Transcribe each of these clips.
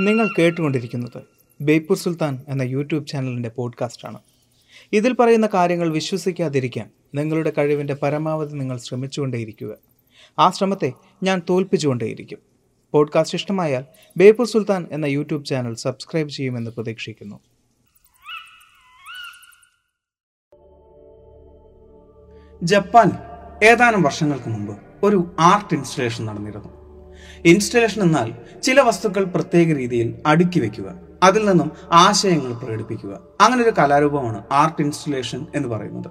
നിങ്ങൾ കേട്ടുകൊണ്ടിരിക്കുന്നത് ബേപ്പൂർ സുൽത്താൻ എന്ന യൂട്യൂബ് ചാനലിന്റെ പോഡ്കാസ്റ്റാണ്. ഇതിൽ പറയുന്ന കാര്യങ്ങൾ വിശ്വസിക്കാതിരിക്കാൻ നിങ്ങളുടെ കഴിവിന്റെ പരമാവധി നിങ്ങൾ ശ്രമിച്ചുകൊണ്ടേയിരിക്കുക. ആ ശ്രമത്തെ ഞാൻ തോൽപ്പിച്ചുകൊണ്ടേയിരിക്കും. പോഡ്കാസ്റ്റ് ഇഷ്ടമായാൽ ബേപ്പൂർ സുൽത്താൻ എന്ന യൂട്യൂബ് ചാനൽ സബ്സ്ക്രൈബ് ചെയ്യുമെന്ന് പ്രതീക്ഷിക്കുന്നു. ജപ്പാൻ ഏതാനും വർഷങ്ങൾക്ക് മുമ്പ് ഒരു ആർട്ട് ഇൻസ്റ്റലേഷൻ നടന്നിരുന്നു. ഇൻസ്റ്റലേഷൻ എന്നാൽ ചില വസ്തുക്കൾ പ്രത്യേക രീതിയിൽ അടുക്കി വയ്ക്കുക അതിൽ നിന്നും ആശയങ്ങൾ പ്രകടിപ്പിക്കുക. അങ്ങനെ ഒരു കലാരൂപമാണ് ആർട്ട് ഇൻസ്റ്റലേഷൻ എന്ന് പറയുന്നത്.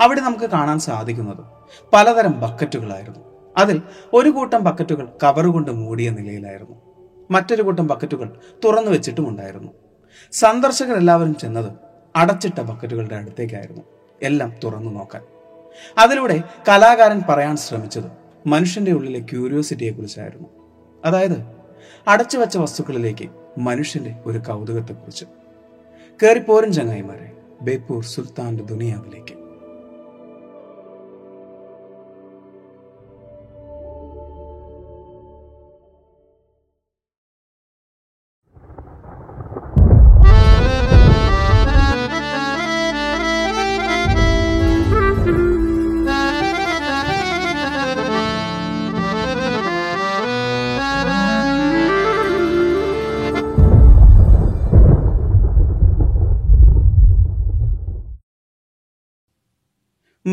അവിടെ നമുക്ക് കാണാൻ സാധിക്കുന്നത് പലതരം ബക്കറ്റുകളായിരുന്നു. അതിൽ ഒരു കൂട്ടം ബക്കറ്റുകൾ കവറുകൊണ്ട് മൂടിയ നിലയിലായിരുന്നു. മറ്റൊരു കൂട്ടം ബക്കറ്റുകൾ തുറന്നു വെച്ചിട്ടുമുണ്ടായിരുന്നു. സന്ദർശകർ എല്ലാവരും ചെന്നത് അടച്ചിട്ട ബക്കറ്റുകളുടെ അടുത്തേക്കായിരുന്നു. എല്ലാം തുറന്നു നോക്കാൻ. അതിലൂടെ കലാകാരൻ പറയാൻ ശ്രമിച്ചത് മനുഷ്യന്റെ ഉള്ളിലെ ക്യൂരിയോസിറ്റിയെ കുറിച്ചായിരുന്നു അതായത് അടച്ചു വെച്ച വസ്തുക്കളിലേക്ക് മനുഷ്യന്റെ ഒരു കൗതുകത്തെക്കുറിച്ച്. കയറിപ്പോരൻ ചങ്ങായിമാരെ ബേപ്പൂർ സുൽത്താന്റെ ദുനിയാവിലേക്ക്.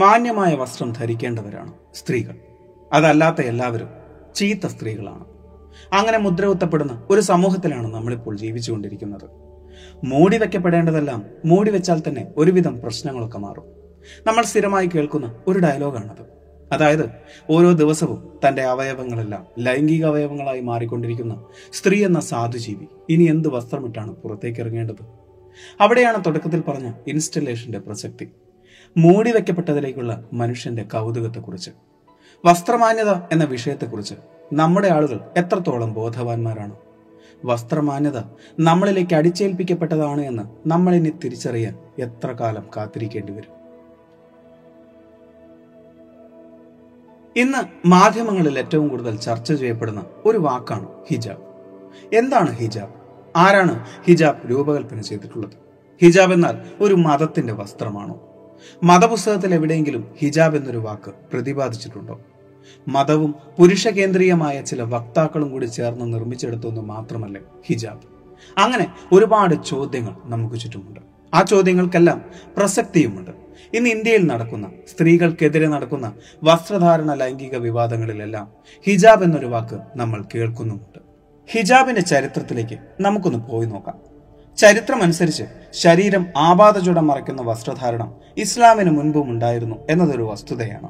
മാന്യമായ വസ്ത്രം ധരിക്കേണ്ടവരാണ് സ്ത്രീകൾ. അതല്ലാത്ത എല്ലാവരും ചീത്ത സ്ത്രീകളാണ്. അങ്ങനെ മുദ്രകുത്തപ്പെടുന്ന ഒരു സമൂഹത്തിലാണ് നമ്മളിപ്പോൾ ജീവിച്ചുകൊണ്ടിരിക്കുന്നത്. മൂടി വെക്കപ്പെടേണ്ടതെല്ലാം മൂടി വെച്ചാൽ തന്നെ ഒരുവിധം പ്രശ്നങ്ങളൊക്കെ മാറും. നമ്മൾ സ്ഥിരമായി കേൾക്കുന്ന ഒരു ഡയലോഗാണത്. അതായത് ഓരോ ദിവസവും തന്റെ അവയവങ്ങളെല്ലാം ലൈംഗിക അവയവങ്ങളായി മാറിക്കൊണ്ടിരിക്കുന്ന സ്ത്രീ എന്ന സാധുജീവി ഇനി എന്ത് വസ്ത്രമിട്ടാണ് പുറത്തേക്ക് ഇറങ്ങേണ്ടത്? അവിടെയാണ് തുടക്കത്തിൽ പറഞ്ഞ ഇൻസ്റ്റലേഷന്റെ പ്രസക്തി. മൂടി വെക്കപ്പെട്ടതിലേക്കുള്ള മനുഷ്യന്റെ കൗതുകത്തെക്കുറിച്ച് വസ്ത്രമാന്യത എന്ന വിഷയത്തെക്കുറിച്ച് നമ്മുടെ ആളുകൾ എത്രത്തോളം ബോധവാന്മാരാണ്? വസ്ത്രമാന്യത നമ്മളിലേക്ക് അടിച്ചേൽപ്പിക്കപ്പെട്ടതാണ് എന്ന് നമ്മളിനി തിരിച്ചറിയാൻ എത്ര കാലം കാത്തിരിക്കേണ്ടി വരും? ഇന്ന് മാധ്യമങ്ങളിൽ ഏറ്റവും കൂടുതൽ ചർച്ച ചെയ്യപ്പെടുന്ന ഒരു വാക്കാണ് ഹിജാബ്. എന്താണ് ഹിജാബ്? ആരാണ് ഹിജാബ് രൂപകൽപ്പന ചെയ്തിട്ടുള്ളത്? ഹിജാബ് എന്നാൽ ഒരു മതത്തിന്റെ വസ്ത്രമാണോ? മതപുസ്തകത്തിൽ എവിടെയെങ്കിലും ഹിജാബ് എന്നൊരു വാക്ക് പ്രതിപാദിച്ചിട്ടുണ്ടോ? മതവും പുരുഷ കേന്ദ്രീയമായ ചില വക്താക്കളും കൂടി ചേർന്ന് നിർമ്മിച്ചെടുത്തെന്ന് മാത്രമല്ലേ ഹിജാബ്? അങ്ങനെ ഒരുപാട് ചോദ്യങ്ങൾ നമുക്ക് ചുറ്റുമുണ്ട്. ആ ചോദ്യങ്ങൾക്കെല്ലാം പ്രസക്തിയുമുണ്ട്. ഇന്ന് ഇന്ത്യയിൽ നടക്കുന്ന സ്ത്രീകൾക്കെതിരെ നടക്കുന്ന വസ്ത്രധാരണ ലൈംഗിക വിവാദങ്ങളിലെല്ലാം ഹിജാബ് എന്നൊരു വാക്ക് നമ്മൾ കേൾക്കുന്നുമുണ്ട്. ഹിജാബിന്റെ ചരിത്രത്തിലേക്ക് നമുക്കൊന്ന് പോയി നോക്കാം. ചരിത്രമനുസരിച്ച് ശരീരം ആപാതചുടം മറയ്ക്കുന്ന വസ്ത്രധാരണം ഇസ്ലാമിന് മുൻപും ഉണ്ടായിരുന്നു എന്നതൊരു വസ്തുതയാണ്.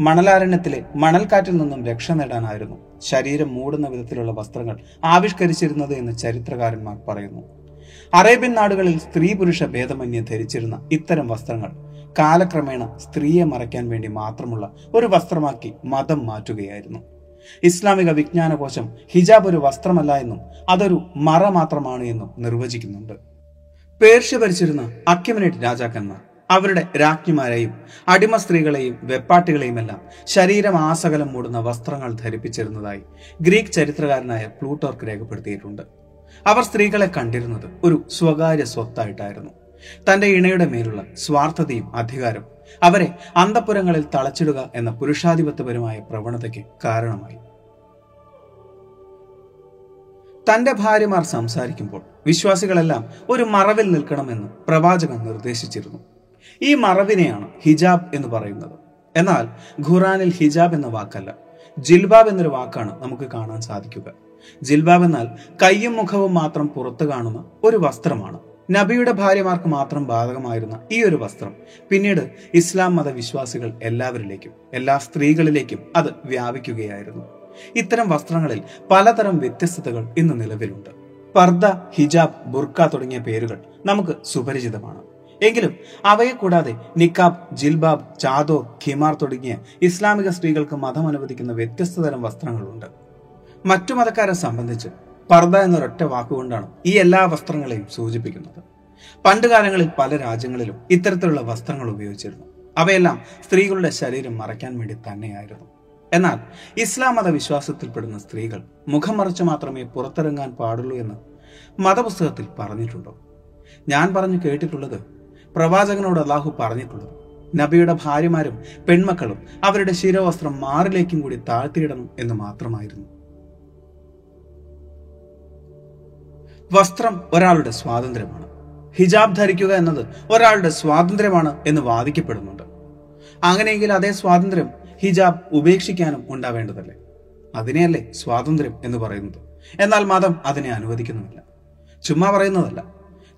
മണലാരണ്യത്തിലെ മണൽക്കാറ്റിൽ നിന്നും രക്ഷ നേടാനായിരുന്നു ശരീരം മൂടുന്ന വിധത്തിലുള്ള വസ്ത്രങ്ങൾ ആവിഷ്കരിച്ചിരുന്നത് എന്ന് ചരിത്രകാരന്മാർ പറയുന്നു. അറേബ്യൻ നാടുകളിൽ സ്ത്രീ പുരുഷ ഭേദമന്യെ ധരിച്ചിരുന്ന ഇത്തരം വസ്ത്രങ്ങൾ കാലക്രമേണ സ്ത്രീയെ മറയ്ക്കാൻ വേണ്ടി മാത്രമുള്ള ഒരു വസ്ത്രമാക്കി മതം മാറ്റുകയായിരുന്നു. ഇസ്ലാമിക വിജ്ഞാനകോശം ഹിജാബ് ഒരു വസ്ത്രമല്ല എന്നും അതൊരു മറ മാത്രമാണ് എന്നും നിർവചിക്കുന്നുണ്ട്. പേർഷ്യ ഭരിച്ചിരുന്ന അക്യമനേറ്റ് രാജാക്കന്മാർ അവരുടെ രാജ്ഞിമാരെയും അടിമ സ്ത്രീകളെയും വെപ്പാട്ടികളെയുമെല്ലാം ശരീരം ആസകലം മൂടുന്ന വസ്ത്രങ്ങൾ ധരിപ്പിച്ചിരുന്നതായി ഗ്രീക്ക് ചരിത്രകാരനായ പ്ലൂട്ടോർക്ക് രേഖപ്പെടുത്തിയിട്ടുണ്ട്. അവർ സ്ത്രീകളെ കണ്ടിരുന്നത് ഒരു സ്വകാര്യ സ്വത്തായിട്ടായിരുന്നു. തന്റെ ഇണയുടെ മേലുള്ള സ്വാർത്ഥതയും അധികാരം അവരെ അന്തപുരങ്ങളിൽ തളച്ചിടുക എന്ന പുരുഷാധിപത്യപരമായ പ്രവണതയ്ക്ക് കാരണമായി. തന്റെ ഭാര്യമാർ സംസാരിക്കുമ്പോൾ വിശ്വാസികളെല്ലാം ഒരു മറവിൽ നിൽക്കണമെന്ന് പ്രവാചകൻ നിർദ്ദേശിച്ചിരുന്നു. ഈ മറവിനെയാണ് ഹിജാബ് എന്ന് പറയുന്നത്. എന്നാൽ ഖുറാനിൽ ഹിജാബ് എന്ന വാക്കല്ല ജിൽബാബ് എന്നൊരു വാക്കാണ് നമുക്ക് കാണാൻ സാധിക്കുക. ജിൽബാബ് എന്നാൽ കയ്യും മുഖവും മാത്രം പുറത്തു കാണുന്ന ഒരു വസ്ത്രമാണ്. നബിയുടെ ഭാര്യമാർക്ക് മാത്രം ബാധകമായിരുന്ന ഈ ഒരു വസ്ത്രം പിന്നീട് ഇസ്ലാം മതവിശ്വാസികൾ എല്ലാവരിലേക്കും എല്ലാ സ്ത്രീകളിലേക്കും അത് വ്യാപിക്കുകയായിരുന്നു. ഇത്തരം വസ്ത്രങ്ങളിൽ പലതരം വ്യത്യസ്തതകൾ ഇന്ന് നിലവിലുണ്ട്. പർദ ഹിജാബ് ബുർക്ക തുടങ്ങിയ പേരുകൾ നമുക്ക് സുപരിചിതമാണ്. എങ്കിലും അവയെ കൂടാതെ നിക്കാബ് ജിൽബാബ് ചാദോ ഖിമാർ തുടങ്ങിയ ഇസ്ലാമിക സ്ത്രീകൾക്ക് മതം അനുവദിക്കുന്ന വ്യത്യസ്ത തരം വസ്ത്രങ്ങളുണ്ട്. മറ്റു മതക്കാരെ സംബന്ധിച്ച് പർദ എന്നൊരൊറ്റ വാക്കുകൊണ്ടാണ് ഈ എല്ലാ വസ്ത്രങ്ങളെയും സൂചിപ്പിക്കുന്നത്. പണ്ടുകാലങ്ങളിൽ പല രാജ്യങ്ങളിലും ഇത്തരത്തിലുള്ള വസ്ത്രങ്ങൾ ഉപയോഗിച്ചിരുന്നു. അവയെല്ലാം സ്ത്രീകളുടെ ശരീരം മറയ്ക്കാൻ വേണ്ടി തന്നെയായിരുന്നു. എന്നാൽ ഇസ്ലാം മത വിശ്വാസത്തിൽപ്പെടുന്ന സ്ത്രീകൾ മുഖം മറച്ച് മാത്രമേ പുറത്തിറങ്ങാൻ പാടുള്ളൂ എന്ന് മതപുസ്തകത്തിൽ പറഞ്ഞിട്ടുണ്ടോ? ഞാൻ പറഞ്ഞു കേട്ടിട്ടുള്ളത് പ്രവാചകനോട് അള്ളാഹു പറഞ്ഞിട്ടുള്ളത്. നബിയുടെ ഭാര്യമാരും പെൺമക്കളും അവരുടെ ശിരവസ്ത്രം മാറിലേക്കും കൂടി താഴ്ത്തിയിടണം എന്ന് മാത്രമായിരുന്നു. വസ്ത്രം ഒരാളുടെ സ്വാതന്ത്ര്യമാണ്. ഹിജാബ് ധരിക്കുക എന്നത് ഒരാളുടെ സ്വാതന്ത്ര്യമാണ് എന്ന് വാദിക്കപ്പെടുന്നുണ്ട്. അങ്ങനെയെങ്കിൽ അതേ സ്വാതന്ത്ര്യം ഹിജാബ് ഉപേക്ഷിക്കാനും ഉണ്ടാവേണ്ടതല്ലേ? അതിനെയല്ലേ സ്വാതന്ത്ര്യം എന്ന് പറയുന്നത്? എന്നാൽ മതം അതിനെ അനുവദിക്കുന്നുമില്ല. ചുമ്മാ പറയുന്നതല്ല.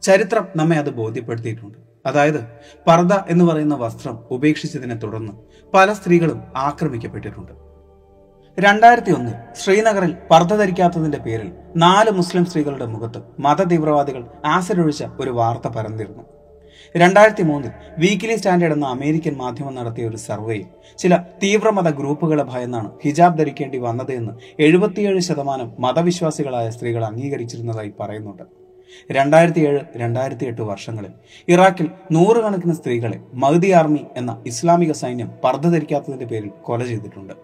ചരിത്രം നമ്മെ അത് ബോധ്യപ്പെടുത്തിയിട്ടുണ്ട്. അതായത് പർദ എന്ന് പറയുന്ന വസ്ത്രം ഉപേക്ഷിച്ചതിനെ തുടർന്ന് പല സ്ത്രീകളും ആക്രമിക്കപ്പെട്ടിട്ടുണ്ട്. രണ്ടായിരത്തി ഒന്നിൽ ശ്രീനഗറിൽ പർദ്ധ ധരിക്കാത്തതിന്റെ പേരിൽ നാല് മുസ്ലിം സ്ത്രീകളുടെ മുഖത്ത് മതതീവ്രവാദികൾ ആസിഡ് ഒഴിച്ച ഒരു വാർത്ത പരന്നിരുന്നു. രണ്ടായിരത്തി മൂന്നിൽ വീക്കിലി സ്റ്റാൻഡേർഡ് എന്ന അമേരിക്കൻ മാധ്യമം നടത്തിയ ഒരു സർവേയിൽ ചില തീവ്രമത ഗ്രൂപ്പുകളെ ഭയന്നാണ് ഹിജാബ് ധരിക്കേണ്ടി വന്നത് എന്ന് എഴുപത്തിയേഴ് ശതമാനം മതവിശ്വാസികളായ സ്ത്രീകൾ അംഗീകരിച്ചിരുന്നതായി പറയുന്നുണ്ട്. രണ്ടായിരത്തി ഏഴ് രണ്ടായിരത്തി എട്ട് വർഷങ്ങളിൽ ഇറാഖിൽ നൂറുകണക്കിന് സ്ത്രീകളെ മഹദി ആർമി എന്ന ഇസ്ലാമിക സൈന്യം പർദ്ധ ധരിക്കാത്തതിന്റെ പേരിൽ കൊല ചെയ്തിട്ടുണ്ട്.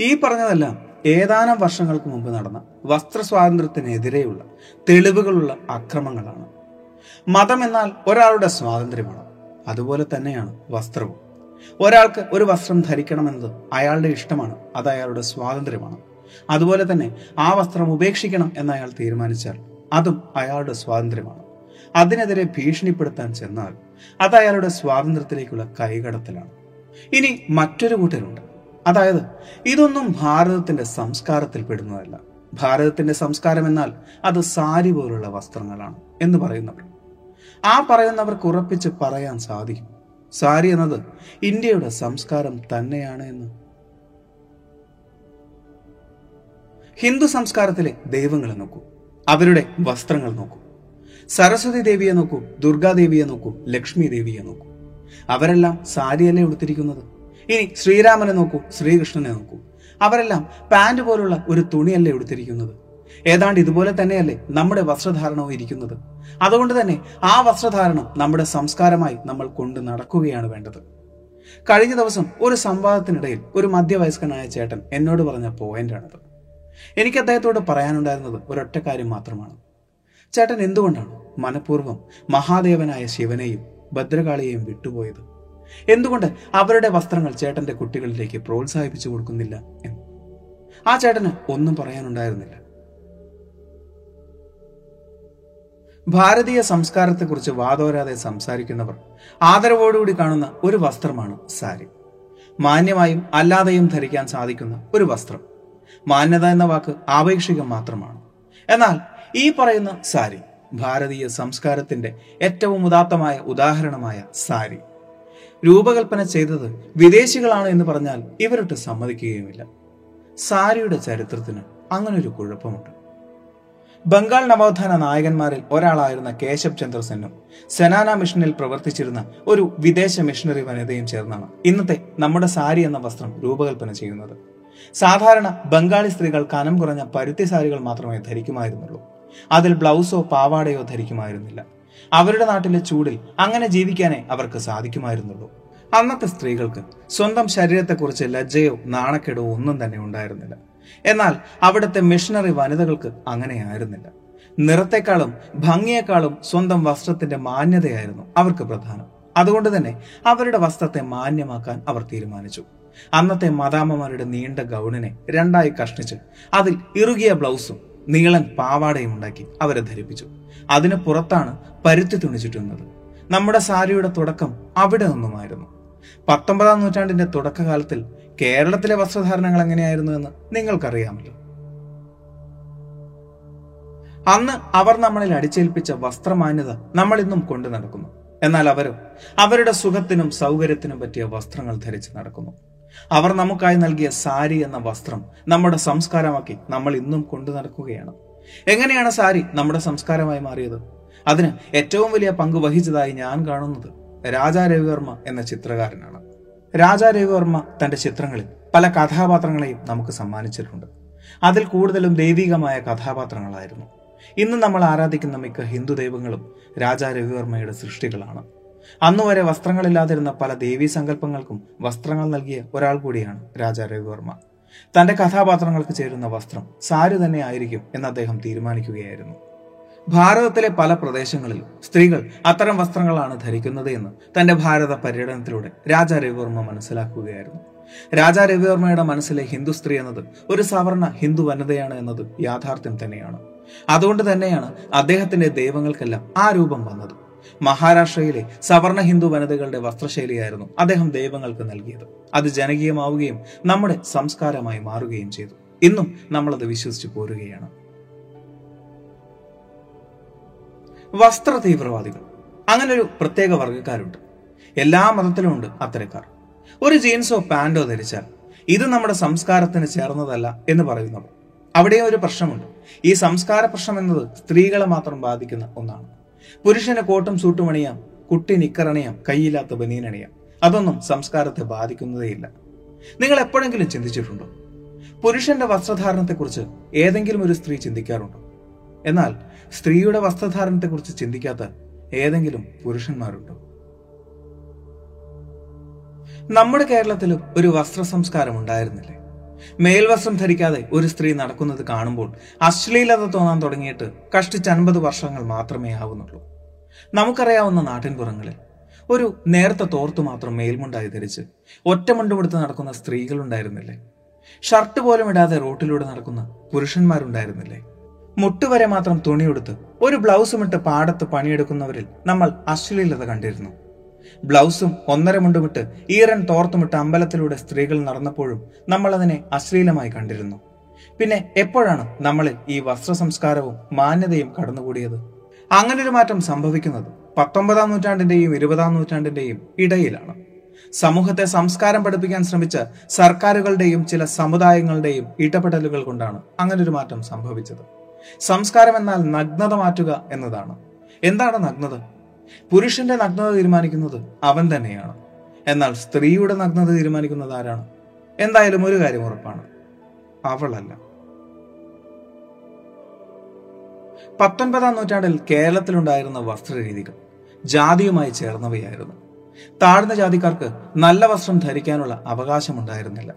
ഈ പറഞ്ഞതെല്ലാം ഏതാനും വർഷങ്ങൾക്ക് മുമ്പ് നടന്ന വസ്ത്ര സ്വാതന്ത്ര്യത്തിനെതിരെയുള്ള തെളിവുകളുള്ള അക്രമങ്ങളാണ്. മതം എന്നാൽ ഒരാളുടെ സ്വാതന്ത്ര്യമാണ്. അതുപോലെ തന്നെയാണ് വസ്ത്രവും. ഒരാൾക്ക് ഒരു വസ്ത്രം ധരിക്കണമെന്നത് അയാളുടെ ഇഷ്ടമാണ് അത് അയാളുടെ സ്വാതന്ത്ര്യമാണ്. അതുപോലെ തന്നെ ആ വസ്ത്രം ഉപേക്ഷിക്കണം എന്ന് അയാൾ തീരുമാനിച്ചാൽ അതും അയാളുടെ സ്വാതന്ത്ര്യമാണ്. അതിനെതിരെ ഭീഷണിപ്പെടുത്താൻ ചെന്നാൽ അത് അയാളുടെ സ്വാതന്ത്ര്യത്തിലേക്കുള്ള കൈകടത്തലാണ്. ഇനി മറ്റൊരു കൂട്ടരുണ്ട്. അതായത് ഇതൊന്നും ഭാരതത്തിന്റെ സംസ്കാരത്തിൽ പെടുന്നതല്ല. ഭാരതത്തിന്റെ സംസ്കാരം എന്നാൽ അത് സാരി പോലുള്ള വസ്ത്രങ്ങളാണ് എന്ന് പറയുന്നവർ. ആ പറയുന്നവർക്ക് ഉറപ്പിച്ച് പറയാൻ സാധിക്കും. സാരി എന്നത് ഇന്ത്യയുടെ സംസ്കാരം തന്നെയാണ് എന്ന്. ഹിന്ദു സംസ്കാരത്തിലെ ദൈവങ്ങളെ നോക്കൂ. അവരുടെ വസ്ത്രങ്ങൾ നോക്കൂ. സരസ്വതി ദേവിയെ നോക്കൂ ദുർഗാദേവിയെ നോക്കൂ ലക്ഷ്മി ദേവിയെ നോക്കൂ. അവരെല്ലാം സാരിയല്ലേ ഉടുത്തിരിക്കുന്നത്? ഇനി ശ്രീരാമനെ നോക്കൂ ശ്രീകൃഷ്ണനെ നോക്കൂ. അവരെല്ലാം പാന്റ് പോലുള്ള ഒരു തുണിയല്ലേ ഉടുത്തിരിക്കുന്നത്? ഏതാണ്ട് ഇതുപോലെ തന്നെയല്ലേ നമ്മുടെ വസ്ത്രധാരണവും ഇരിക്കുന്നത്? അതുകൊണ്ട് തന്നെ ആ വസ്ത്രധാരണം നമ്മുടെ സംസ്കാരമായി നമ്മൾ കൊണ്ട് നടക്കുകയാണ് വേണ്ടത്. കഴിഞ്ഞ ദിവസം ഒരു സംവാദത്തിനിടയിൽ ഒരു മധ്യവയസ്കനായ ചേട്ടൻ എന്നോട് പറഞ്ഞ പോയിന്റാണത് എനിക്ക് അദ്ദേഹത്തോട് പറയാനുണ്ടായിരുന്നത് ഒരൊറ്റ കാര്യം മാത്രമാണ്. ചേട്ടൻ എന്തുകൊണ്ടാണ് മനഃപൂർവം മഹാദേവനായ ശിവനെയും ഭദ്രകാളിയെയും വിട്ടുപോയത്? എന്തുകൊണ്ട് അവരുടെ വസ്ത്രങ്ങൾ ചേട്ടന്റെ കുട്ടികളിലേക്ക് പ്രോത്സാഹിപ്പിച്ചു കൊടുക്കുന്നില്ല എന്ന്? ആ ചേട്ടന് ഒന്നും പറയാനുണ്ടായിരുന്നില്ല. ഭാരതീയ സംസ്കാരത്തെക്കുറിച്ച് വാദോരാതെ സംസാരിക്കുന്നവർ ആദരവോടുകൂടി കാണുന്ന ഒരു വസ്ത്രമാണ് സാരി. മാന്യമായും അല്ലാതെയും ധരിക്കാൻ സാധിക്കുന്ന ഒരു വസ്ത്രം. മാന്യത എന്ന വാക്ക് ആപേക്ഷികം മാത്രമാണ്. എന്നാൽ ഈ പറയുന്ന സാരി ഭാരതീയ സംസ്കാരത്തിന്റെ ഏറ്റവും ഉദാത്തമായ ഉദാഹരണമായ സാരി. രൂപകൽപ്പന ചെയ്തത് വിദേശികളാണ് എന്ന് പറഞ്ഞാൽ ഇവരൊട്ട് സമ്മതിക്കുകയുമില്ല. സാരിയുടെ ചരിത്രത്തിന് അങ്ങനൊരു കുഴപ്പമുണ്ട്. ബംഗാൾ നവോത്ഥാന നായകന്മാരിൽ ഒരാളായിരുന്ന കേശവ് ചന്ദ്ര സെന്നും സെനാന മിഷനിൽ പ്രവർത്തിച്ചിരുന്ന ഒരു വിദേശ മിഷണറി വനിതയും ചേർന്നാണ് ഇന്നത്തെ നമ്മുടെ സാരി എന്ന വസ്ത്രം രൂപകൽപ്പന ചെയ്യുന്നത്. സാധാരണ ബംഗാളി സ്ത്രീകൾ കനം കുറഞ്ഞ പരുത്തി സാരികൾ മാത്രമേ ധരിക്കുമായിരുന്നുള്ളൂ. അതിൽ ബ്ലൗസോ പാവാടയോ ധരിക്കുമായിരുന്നില്ല. അവരുടെ നാട്ടിലെ ചൂടിൽ അങ്ങനെ ജീവിക്കാനേ അവർക്ക് സാധിക്കുമായിരുന്നുള്ളൂ. അന്നത്തെ സ്ത്രീകൾക്ക് സ്വന്തം ശരീരത്തെക്കുറിച്ച് ലജ്ജയോ നാണക്കേടോ ഒന്നും തന്നെ ഉണ്ടായിരുന്നില്ല. എന്നാൽ അവിടുത്തെ മിഷണറി വനിതകൾക്ക് അങ്ങനെയായിരുന്നില്ല നിറത്തെക്കാളും ഭംഗിയേക്കാളും സ്വന്തം വസ്ത്രത്തിന്റെ മാന്യതയായിരുന്നു അവർക്ക് പ്രധാനം. അതുകൊണ്ട് തന്നെ അവരുടെ വസ്ത്രത്തെ മാന്യമാക്കാൻ അവർ തീരുമാനിച്ചു. അന്നത്തെ മദാമ്മമാരുടെ നീണ്ട ഗൗണിനെ രണ്ടായി കഷ്ണിച്ച് അതിൽ ഇറുകിയ ബ്ലൗസും നീളൻ പാവാടയും ഉണ്ടാക്കി അവരെ ധരിപ്പിച്ചു. അതിന് പുറത്താണ് പരുത്തി തുണി ചുറ്റുന്നത് നമ്മുടെ സാരിയുടെ തുടക്കം അവിടെ നിന്നുമായിരുന്നു. പത്തൊമ്പതാം നൂറ്റാണ്ടിന്റെ തുടക്കകാലത്തിൽ കേരളത്തിലെ വസ്ത്രധാരണങ്ങൾ എങ്ങനെയായിരുന്നു എന്ന് നിങ്ങൾക്കറിയാമല്ലോ. അന്ന് അവർ നമ്മളിൽ അടിച്ചേൽപ്പിച്ച വസ്ത്രമാന്യത നമ്മൾ ഇന്നും കൊണ്ടു നടക്കുന്നു. എന്നാൽ അവരും അവരുടെ സുഖത്തിനും സൗകര്യത്തിനും പറ്റിയ വസ്ത്രങ്ങൾ ധരിച്ച് നടക്കുന്നു. അവർ നമുക്കായി നൽകിയ സാരി എന്ന വസ്ത്രം നമ്മുടെ സംസ്കാരമാക്കി നമ്മൾ ഇന്നും കൊണ്ടു നടക്കുകയാണ്. എങ്ങനെയാണ് സാരി നമ്മുടെ സംസ്കാരമായി മാറിയത്? അതിന് ഏറ്റവും വലിയ പങ്ക് വഹിച്ചതായി ഞാൻ കാണുന്നത് രാജാ രവിവർമ്മ എന്ന ചിത്രകാരനാണ്. രാജാ രവിവർമ്മ തന്റെ ചിത്രങ്ങളിൽ പല കഥാപാത്രങ്ങളെയും നമുക്ക് സമ്മാനിച്ചിട്ടുണ്ട്. അതിൽ കൂടുതലും ദൈവികമായ കഥാപാത്രങ്ങളായിരുന്നു. ഇന്ന് നമ്മൾ ആരാധിക്കുന്ന മിക്ക ഹിന്ദു ദൈവങ്ങളും രാജാ രവിവർമ്മയുടെ സൃഷ്ടികളാണ് അന്നുവരെ വസ്ത്രങ്ങളില്ലാതിരുന്ന പല ദേവീ സങ്കല്പങ്ങൾക്കും വസ്ത്രങ്ങൾ നൽകിയ ഒരാൾ കൂടിയാണ് രാജാ രവിവർമ്മ തന്റെ കഥാപാത്രങ്ങൾക്ക് ചേരുന്ന വസ്ത്രം സാരി തന്നെ ആയിരിക്കും എന്ന് അദ്ദേഹം തീരുമാനിക്കുകയായിരുന്നു. ഭാരതത്തിലെ പല പ്രദേശങ്ങളിലും സ്ത്രീകൾ അത്തരം വസ്ത്രങ്ങളാണ് ധരിക്കുന്നത് എന്ന് തന്റെ ഭാരത പര്യടനത്തിലൂടെ രാജാ രവിവർമ്മ മനസ്സിലാക്കുകയായിരുന്നു. രാജാ രവിവർമ്മയുടെ മനസ്സിലെ ഹിന്ദു സ്ത്രീ എന്നത് ഒരു സവർണ ഹിന്ദു വനിതയാണ് എന്നത് യാഥാർത്ഥ്യം തന്നെയാണ്. അതുകൊണ്ട് തന്നെയാണ് അദ്ദേഹത്തിന്റെ ദൈവങ്ങൾക്കെല്ലാം ആ രൂപം വന്നത്. മഹാരാഷ്ട്രയിലെ സവർണ ഹിന്ദു വനിതകളുടെ വസ്ത്രശൈലിയായിരുന്നു അദ്ദേഹം ദൈവങ്ങൾക്ക് നൽകിയത്. അത് ജനകീയമാവുകയും നമ്മുടെ സംസ്കാരമായി മാറുകയും ചെയ്തു. ഇന്നും നമ്മളത് വിശ്വസിച്ചു പോരുകയാണ്. വസ്ത്ര തീവ്രവാദികൾ. അങ്ങനെ ഒരു പ്രത്യേക വർഗക്കാരുണ്ട്. എല്ലാ മതത്തിലും ഉണ്ട് അത്തരക്കാർ. ഒരു ജീൻസോ പാന്റോ ധരിച്ചാൽ ഇത് നമ്മുടെ സംസ്കാരത്തിന് ചേർന്നതല്ല എന്ന് പറയുന്നവർ. അവിടെയും ഒരു പ്രശ്നമുണ്ട്. ഈ സംസ്കാര പ്രശ്നം എന്നത് സ്ത്രീകളെ മാത്രം ബാധിക്കുന്ന ഒന്നാണ്. പുരുഷന് കോട്ടും സൂട്ടും അണിയാം കുട്ടി നിക്കറണിയാം കൈയില്ലാത്ത ബനീനണിയാം അതൊന്നും സംസ്കാരത്തെ ബാധിക്കുന്നതേയില്ല. നിങ്ങൾ എപ്പോഴെങ്കിലും ചിന്തിച്ചിട്ടുണ്ടോ? പുരുഷന്റെ വസ്ത്രധാരണത്തെക്കുറിച്ച് ഏതെങ്കിലും ഒരു സ്ത്രീ ചിന്തിക്കാറുണ്ടോ? എന്നാൽ സ്ത്രീയുടെ വസ്ത്രധാരണത്തെക്കുറിച്ച് ചിന്തിക്കാത്ത ഏതെങ്കിലും പുരുഷന്മാരുണ്ടോ? നമ്മുടെ കേരളത്തിലും ഒരു വസ്ത്ര സംസ്കാരം ഉണ്ടായിരുന്നില്ലേ? മേൽവസ്ത്രം ധരിക്കാതെ ഒരു സ്ത്രീ നടക്കുന്നത് കാണുമ്പോൾ അശ്ലീലത തോന്നാൻ തുടങ്ങിയിട്ട് കഷ്ടിച്ച് അൻപത് വർഷങ്ങൾ മാത്രമേ ആവുന്നുള്ളൂ. നമുക്കറിയാവുന്ന നാട്ടിൻപുറങ്ങളിൽ ഒരു നേർത്ത തോർത്തു മാത്രം മേൽമുണ്ടായി ധരിച്ച് ഒറ്റമുണ്ടുമെടുത്ത് നടക്കുന്ന സ്ത്രീകളുണ്ടായിരുന്നില്ലേ? ഷർട്ട് പോലും ഇടാതെ റോട്ടിലൂടെ നടക്കുന്ന പുരുഷന്മാരുണ്ടായിരുന്നില്ലേ? മുട്ടുവരെ മാത്രം തുണിയെടുത്ത് ഒരു ബ്ലൗസും ഇട്ട് പാടത്ത് പണിയെടുക്കുന്നവരിൽ നമ്മൾ അശ്ലീലത കണ്ടിരുന്നു. ബ്ലൗസും ഒന്നര മുണ്ടുമിട്ട് ഈറൻ തോർത്തുമിട്ട് അമ്പലത്തിലൂടെ സ്ത്രീകൾ നടന്നപ്പോഴും നമ്മൾ അതിനെ അശ്ലീലമായി കണ്ടിരുന്നു. പിന്നെ എപ്പോഴാണ് നമ്മളിൽ ഈ വസ്ത്ര സംസ്കാരവും മാന്യതയും കടന്നുകൂടിയത്? അങ്ങനൊരു മാറ്റം സംഭവിക്കുന്നത് പത്തൊമ്പതാം നൂറ്റാണ്ടിന്റെയും ഇരുപതാം നൂറ്റാണ്ടിന്റെയും ഇടയിലാണ്. സമൂഹത്തെ സംസ്കാരം പഠിപ്പിക്കാൻ ശ്രമിച്ച സർക്കാരുകളുടെയും ചില സമുദായങ്ങളുടെയും ഇടപെടലുകൾ കൊണ്ടാണ് അങ്ങനൊരു മാറ്റം സംഭവിച്ചത്. സംസ്കാരം എന്നാൽ നഗ്നത മാറ്റുക എന്നതാണ്. എന്താണ് നഗ്നത? പുരുഷന്റെ നഗ്നത തീരുമാനിക്കുന്നത് അവൻ തന്നെയാണ്. എന്നാൽ സ്ത്രീയുടെ നഗ്നത തീരുമാനിക്കുന്നത് ആരാണ്? എന്തായാലും ഒരു കാര്യം ഉറപ്പാണ്. അവളല്ല. പത്തൊൻപതാം നൂറ്റാണ്ടിൽ കേരളത്തിലുണ്ടായിരുന്ന വസ്ത്രരീതികൾ ജാതിയുമായി ചേർന്നവയായിരുന്നു. താഴ്ന്ന ജാതിക്കാർക്ക് നല്ല വസ്ത്രം ധരിക്കാനുള്ള അവകാശമുണ്ടായിരുന്നില്ല.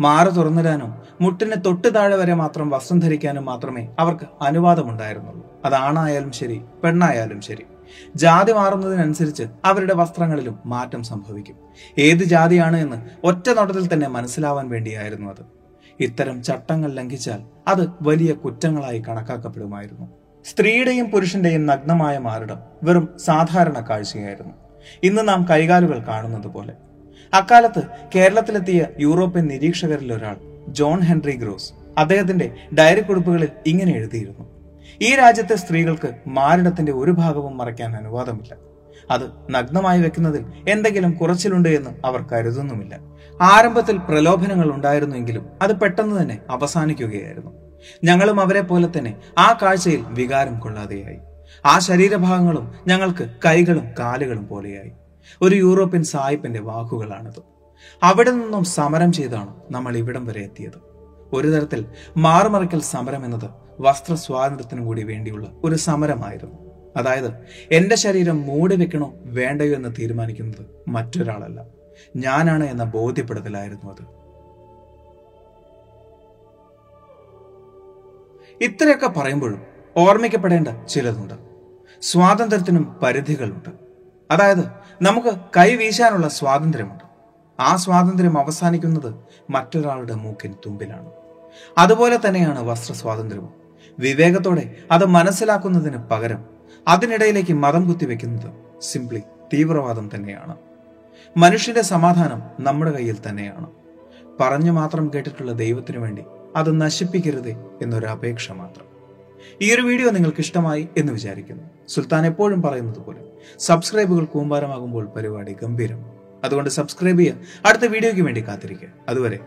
മാറ തുറന്നിടാനും മുട്ടിന് തൊട്ട് താഴെ വരെ മാത്രം വസ്ത്രം ധരിക്കാനും മാത്രമേ അവർക്ക് അനുവാദമുണ്ടായിരുന്നുള്ളൂ. അത് ആണായാലും ശരി പെണ്ണായാലും ശരി. ജാതി മാറുന്നതിനനുസരിച്ച് അവരുടെ വസ്ത്രങ്ങളിലും മാറ്റം സംഭവിക്കും. ഏത് ജാതിയാണ് എന്ന് ഒറ്റ നോട്ടത്തിൽ തന്നെ മനസ്സിലാവാൻ വേണ്ടിയായിരുന്നു അത്. ഇത്തരം ചട്ടങ്ങൾ ലംഘിച്ചാൽ അത് വലിയ കുറ്റങ്ങളായി കണക്കാക്കപ്പെടുമായിരുന്നു. സ്ത്രീയുടെയും പുരുഷന്റെയും നഗ്നമായ മാറിടം വെറും സാധാരണ കാഴ്ചയായിരുന്നു. ഇന്ന് നാം കൈകാലുകൾ കാണുന്നത് പോലെ. അക്കാലത്ത് കേരളത്തിലെത്തിയ യൂറോപ്യൻ നിരീക്ഷകരിൽ ഒരാൾ ജോൺ ഹെൻറി ഗ്രോസ് അദ്ദേഹത്തിന്റെ ഡയറി കുറിപ്പുകളിൽ ഇങ്ങനെ എഴുതിയിരുന്നു. ഈ രാജ്യത്തെ സ്ത്രീകൾക്ക് മാരണത്തിന്റെ ഒരു ഭാഗവും മറയ്ക്കാൻ അനുവാദമില്ല. അത് നഗ്നമായി വെക്കുന്നതിൽ എന്തെങ്കിലും കുറച്ചിലുണ്ട് എന്ന് അവർ കരുതുന്നുമില്ല. ആരംഭത്തിൽ പ്രലോഭനങ്ങൾ ഉണ്ടായിരുന്നുവെങ്കിലും അത് പെട്ടെന്ന് തന്നെ അവസാനിക്കുകയായിരുന്നു. ഞങ്ങളും അവരെ പോലെ തന്നെ ആ കാഴ്ചയിൽ വികാരം കൊള്ളാതെയായി. ആ ശരീരഭാഗങ്ങളും ഞങ്ങൾക്ക് കൈകളും കാലുകളും പോലെയായി. ഒരു യൂറോപ്യൻ സായിപ്പിന്റെ വാക്കുകളാണിത്. അവിടെ നിന്നും സമരം ചെയ്താണ് നമ്മൾ ഇവിടം വരെ എത്തിയത്. ഒരു തരത്തിൽ മാറുമറിക്കൽ സമരം എന്നത് വസ്ത്ര സ്വാതന്ത്ര്യത്തിനും കൂടി വേണ്ടിയുള്ള ഒരു സമരമായിരുന്നു. അതായത് എന്റെ ശരീരം മൂടി വെക്കണോ വേണ്ടയോ എന്ന് തീരുമാനിക്കുന്നത് മറ്റൊരാളല്ല. ഞാനാണ് എന്ന ബോധ്യപ്പെടുത്തലായിരുന്നു അത്. ഇത്രയൊക്കെ പറയുമ്പോഴും ഓർമ്മിക്കപ്പെടേണ്ട ചിലതുണ്ട്. സ്വാതന്ത്ര്യത്തിനും പരിധികളുണ്ട്. അതായത് നമുക്ക് കൈവീശാനുള്ള സ്വാതന്ത്ര്യമുണ്ട്. ആ സ്വാതന്ത്ര്യം അവസാനിക്കുന്നത് മറ്റൊരാളുടെ മൂക്കിൻ തുമ്പിലാണ്. അതുപോലെ തന്നെയാണ് വസ്ത്ര സ്വാതന്ത്ര്യവും വിവേകത്തോടെ അത് മനസ്സിലാക്കുന്നതിന് പകരം അതിനിടയിലേക്ക് മതം കുത്തിവെക്കുന്നത് സിംപ്ലി തീവ്രവാദം തന്നെയാണ്. മനുഷ്യന്റെ സമാധാനം നമ്മുടെ കയ്യിൽ തന്നെയാണ്. പറഞ്ഞു മാത്രം കേട്ടിട്ടുള്ള ദൈവത്തിനു വേണ്ടി അത് നശിപ്പിക്കരുതേ എന്നൊരു അപേക്ഷ മാത്രം. ഈ ഒരു വീഡിയോ നിങ്ങൾക്ക് ഇഷ്ടമായി എന്ന് വിചാരിക്കുന്നു. സുൽത്താൻ എപ്പോഴും പറയുന്നത് പോലെ സബ്സ്ക്രൈബുകൾ കൂമ്പാരമാകുമ്പോൾ പരിപാടി ഗംഭീരം. അതുകൊണ്ട് സബ്സ്ക്രൈബ് ചെയ്യുക. അടുത്ത വീഡിയോയ്ക്ക് വേണ്ടി കാത്തിരിക്കുക. അതുവരെ